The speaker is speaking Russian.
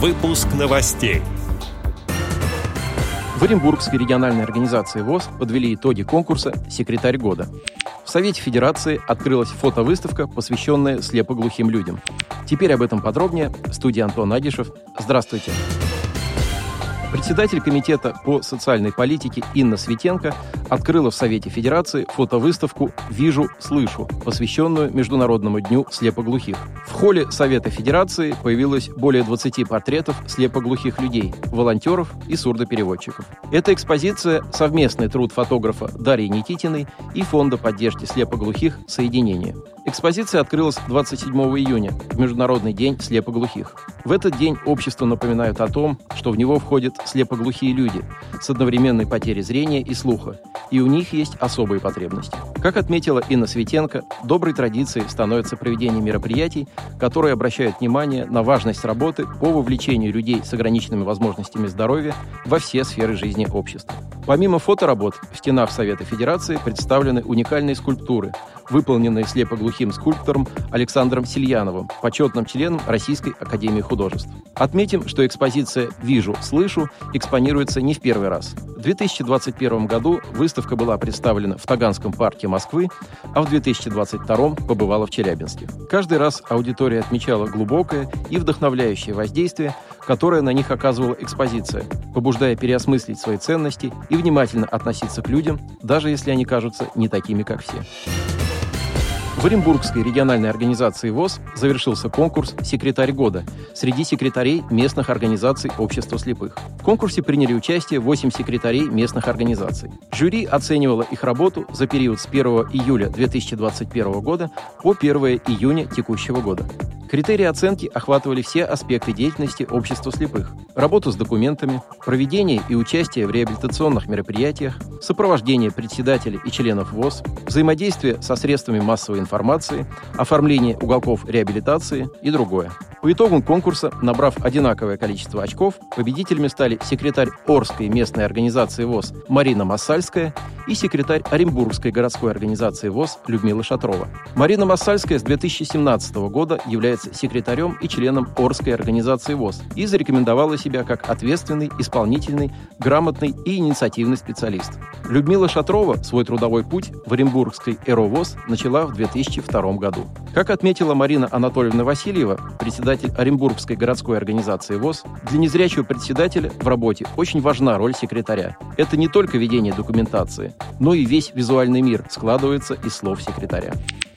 Выпуск новостей. В Оренбургской региональной организации ВОЗ подвели итоги конкурса «Секретарь года». В Совете Федерации открылась фотовыставка, посвященная слепоглухим людям. Теперь об этом подробнее. Студия Антон Агишев. Здравствуйте. Председатель Комитета по социальной политике Инна Светенко открыла в Совете Федерации фотовыставку «Вижу, слышу», посвященную Международному дню слепоглухих. В холле Совета Федерации появилось более 20 портретов слепоглухих людей, волонтеров и сурдопереводчиков. Эта экспозиция – совместный труд фотографа Дарьи Никитиной и Фонда поддержки слепоглухих «Соединение». Экспозиция открылась 27 июня, в Международный день слепоглухих. В этот день общество напоминает о том, что в него входят слепоглухие люди с одновременной потерей зрения и слуха, и у них есть особые потребности. Как отметила Инна Светенко, доброй традицией становится проведение мероприятий, которые обращают внимание на важность работы по вовлечению людей с ограниченными возможностями здоровья во все сферы жизни общества. Помимо фоторабот, в стенах Совета Федерации представлены уникальные скульптуры, выполненные слепоглухим скульптором Александром Сильяновым, почетным членом Российской Академии Художеств. Отметим, что экспозиция «Вижу, слышу» экспонируется не в первый раз. В 2021 году выставка была представлена в Таганском парке Москвы, а в 2022 побывала в Челябинске. Каждый раз аудитория отмечала глубокое и вдохновляющее воздействие, которое на них оказывала экспозиция, побуждая переосмыслить свои ценности и внимательно относиться к людям, даже если они кажутся не такими, как все. В Оренбургской региональной организации ВОЗ завершился конкурс «Секретарь года» среди секретарей местных организаций общества слепых. В конкурсе приняли участие 8 секретарей местных организаций. Жюри оценивало их работу за период с 1 июля 2021 года по 1 июня текущего года. Критерии оценки охватывали все аспекты деятельности общества слепых. Работу с документами, проведение и участие в реабилитационных мероприятиях, сопровождение председателей и членов ВОЗ, взаимодействие со средствами массовой информации, оформление уголков реабилитации и другое. По итогам конкурса, набрав одинаковое количество очков, победителями стали секретарь Орской местной организации ВОЗ Марина Массальская и секретарь Оренбургской городской организации ВОЗ Людмила Шатрова. Марина Массальская с 2017 года является секретарем и членом Орской организации ВОЗ и зарекомендовала себя как ответственный, исполнительный, грамотный и инициативный специалист. Людмила Шатрова свой трудовой путь в Оренбургской ЭРОВОЗ начала в 2002 году. Как отметила Марина Анатольевна Васильева, председатель Оренбургской городской организации ВОЗ, для незрячего председателя в работе очень важна роль секретаря. Это не только ведение документации, но и весь визуальный мир складывается из слов секретаря.